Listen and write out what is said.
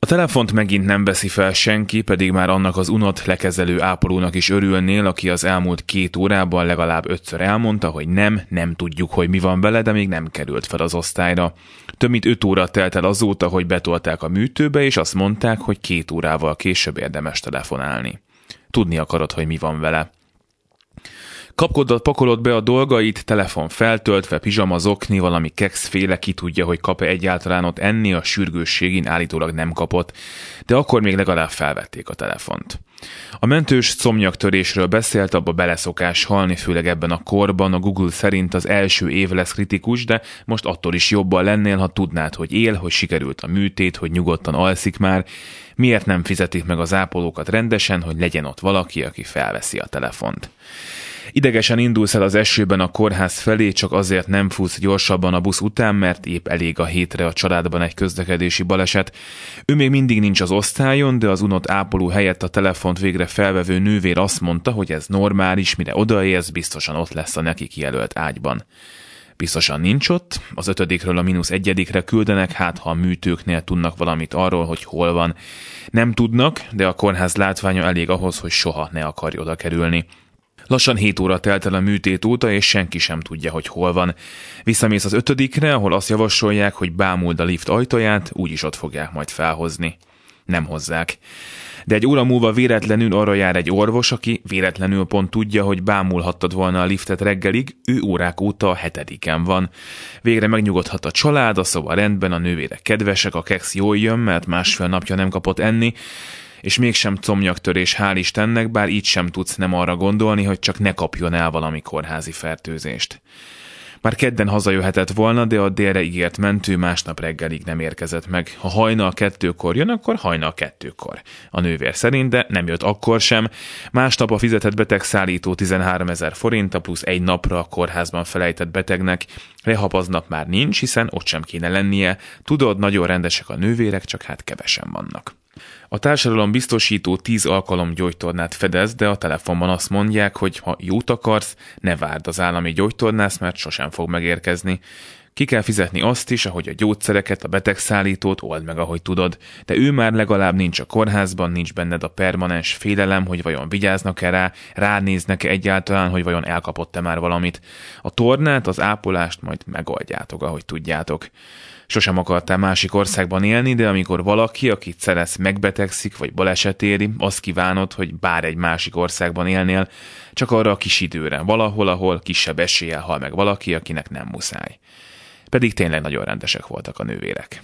A telefont megint nem veszi fel senki, pedig már annak az unott lekezelő ápolónak is örülnél, aki az elmúlt két órában legalább ötször elmondta, hogy nem, nem tudjuk, hogy mi van vele, de még nem került fel az osztályra. Több mint öt óra telt el azóta, hogy betolták a műtőbe, és azt mondták, hogy két órával később érdemes telefonálni. Tudni akarod, hogy mi van vele. Kapkodott, pakolod be a dolgait, telefon feltöltve, pizsama, zokni, valami kekszféle, ki tudja, hogy kap-e egyáltalán ott enni, a sürgősségén állítólag nem kapott, de akkor még legalább felvették a telefont. A mentős szomnyaktörésről beszélt, abba beleszokás halni, főleg ebben a korban. A Google szerint az első év lesz kritikus, de most attól is jobban lennél, ha tudnád, hogy él, hogy sikerült a műtét, hogy nyugodtan alszik már. Miért nem fizetik meg az ápolókat rendesen, hogy legyen ott valaki, aki felveszi a telefont? Idegesen indulsz el az esőben a kórház felé, csak azért nem futsz gyorsabban a busz után, mert épp elég a hétre a családban egy közlekedési baleset. Ő még mindig nincs az osztályon, de az unott ápoló helyett a telefont végre felvevő nővér azt mondta, hogy ez normális, mire odaérsz, biztosan ott lesz a neki kijelölt ágyban. Biztosan nincs ott, az ötödikről a mínusz egyedikre küldenek, hát ha a műtőknél tudnak valamit arról, hogy hol van. Nem tudnak, de a kórház látványa elég ahhoz, hogy soha ne akarj oda kerülni. Lassan 7 óra telt el a műtét óta, és senki sem tudja, hogy hol van. Visszamész az ötödikre, ahol azt javasolják, hogy bámuld a lift ajtaját, úgyis ott fogják majd felhozni. Nem hozzák. De egy óra múlva véletlenül arra jár egy orvos, aki véletlenül pont tudja, hogy bámulhattad volna a liftet reggelig, ő órák óta a hetediken van. Végre megnyugodhat a család, a szoba rendben, a nővérek kedvesek, a keksz jól jön, mert másfél napja nem kapott enni, és mégsem comnyaktörés, hál' Istennek, bár így sem tudsz nem arra gondolni, hogy csak ne kapjon el valami kórházi fertőzést. Már kedden hazajöhetett volna, de a délre ígért mentő másnap reggelig nem érkezett meg. Ha hajnal kettőkor jön, akkor hajnal kettőkor. A nővér szerint, de nem jött akkor sem. Másnap a fizetett beteg szállító 13 ezer forint, plusz egy napra a kórházban felejtett betegnek. Rehapaznap már nincs, hiszen ott sem kéne lennie. Tudod, nagyon rendesek a nővérek, csak hát kevesen vannak. A társadalom biztosító 10 alkalom gyógytornát fedez, de a telefonban azt mondják, hogy ha jót akarsz, ne várd az állami gyógytornász, mert sosem fog megérkezni. Ki kell fizetni azt is, ahogy a gyógyszereket, a betegszállítót old meg, ahogy tudod, de ő már legalább nincs a kórházban, nincs benned a permanens félelem, hogy vajon vigyáznak-e rá, ránéznek-e egyáltalán, hogy vajon elkapott-e már valamit. A tornát, az ápolást majd megoldjátok, ahogy tudjátok. Sosem akartál másik országban élni, de amikor valaki, akit szeretsz, megbetegszik vagy baleset éri, azt kívánod, hogy bár egy másik országban élnél, csak arra a kis időre, valahol, ahol kisebb eséllyel hal meg valaki, akinek nem muszáj. Pedig tényleg nagyon rendesek voltak a nővérek.